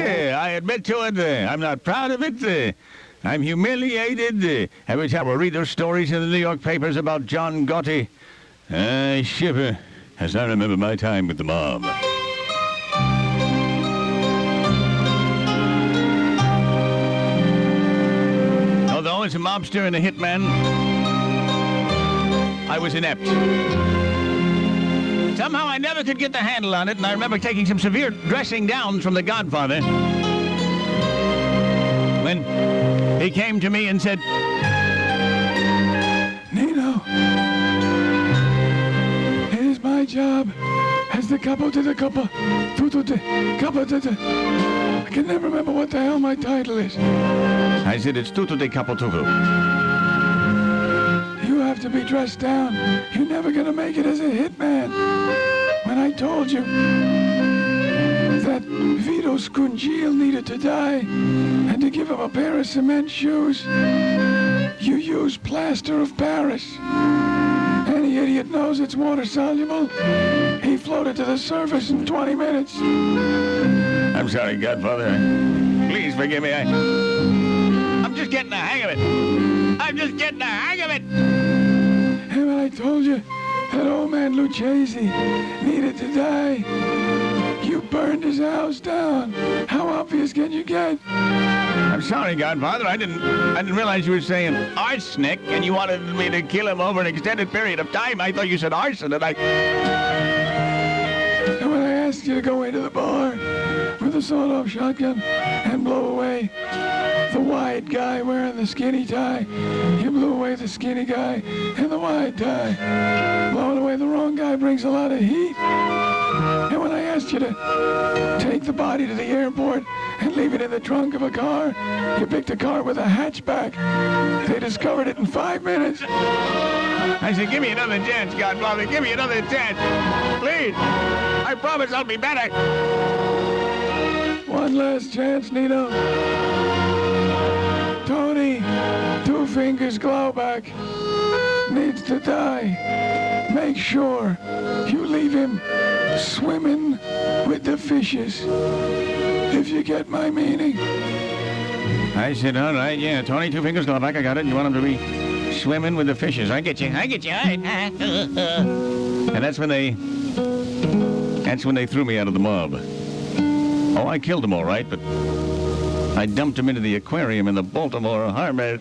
Yeah, I admit to it. Uh, I'm not proud of it. Uh, I'm humiliated uh, every time I read those stories in the New York papers about John Gotti. I shiver as I remember my time with the mob. Although as a mobster and a hitman, I was inept. Somehow I never could get the handle on it, and I remember taking some severe dressing downs from The Godfather. When he came to me and said, Nino, it is my job as the capo to the coppa, tutu de capa de de. I can never remember what the hell my title is. I said, it's Tutu de. You have to be dressed down. You're never gonna make it as a hitman. When I told you that Vito Scungil needed to die and to give him a pair of cement shoes, you used plaster of Paris. Any idiot knows it's water soluble. He floated to the surface in 20 minutes. I'm sorry, Godfather. Please forgive me. I, I'm just getting the hang of it. I'm just getting the hang of it. When I told you that old man Lucchese needed to die, you burned his house down. How obvious can you get? I'm sorry, Godfather. I didn't. I didn't realize you were saying arsenic, and you wanted me to kill him over an extended period of time. I thought you said arson, and I. And when I asked you to go into the bar with a sawed-off shotgun and blow away wide guy wearing the skinny tie, you blew away the skinny guy and the wide tie. Blowing away the wrong guy brings a lot of heat. And when I asked you to take the body to the airport and leave it in the trunk of a car, you picked a car with a hatchback. They discovered it in five minutes. I said, give me another chance, Godfather. Give me another chance. Please. I promise I'll be better. One last chance, Nino. Fingers Glowback, needs to die. Make sure you leave him swimming with the fishes. If you get my meaning. I said, all right, yeah. Tony Two Fingers Glowback, I got it. You want him to be swimming with the fishes. I get you. I get you. and that's when they... That's when they threw me out of the mob. Oh, I killed him all right, but I dumped him into the aquarium in the Baltimore Harbor.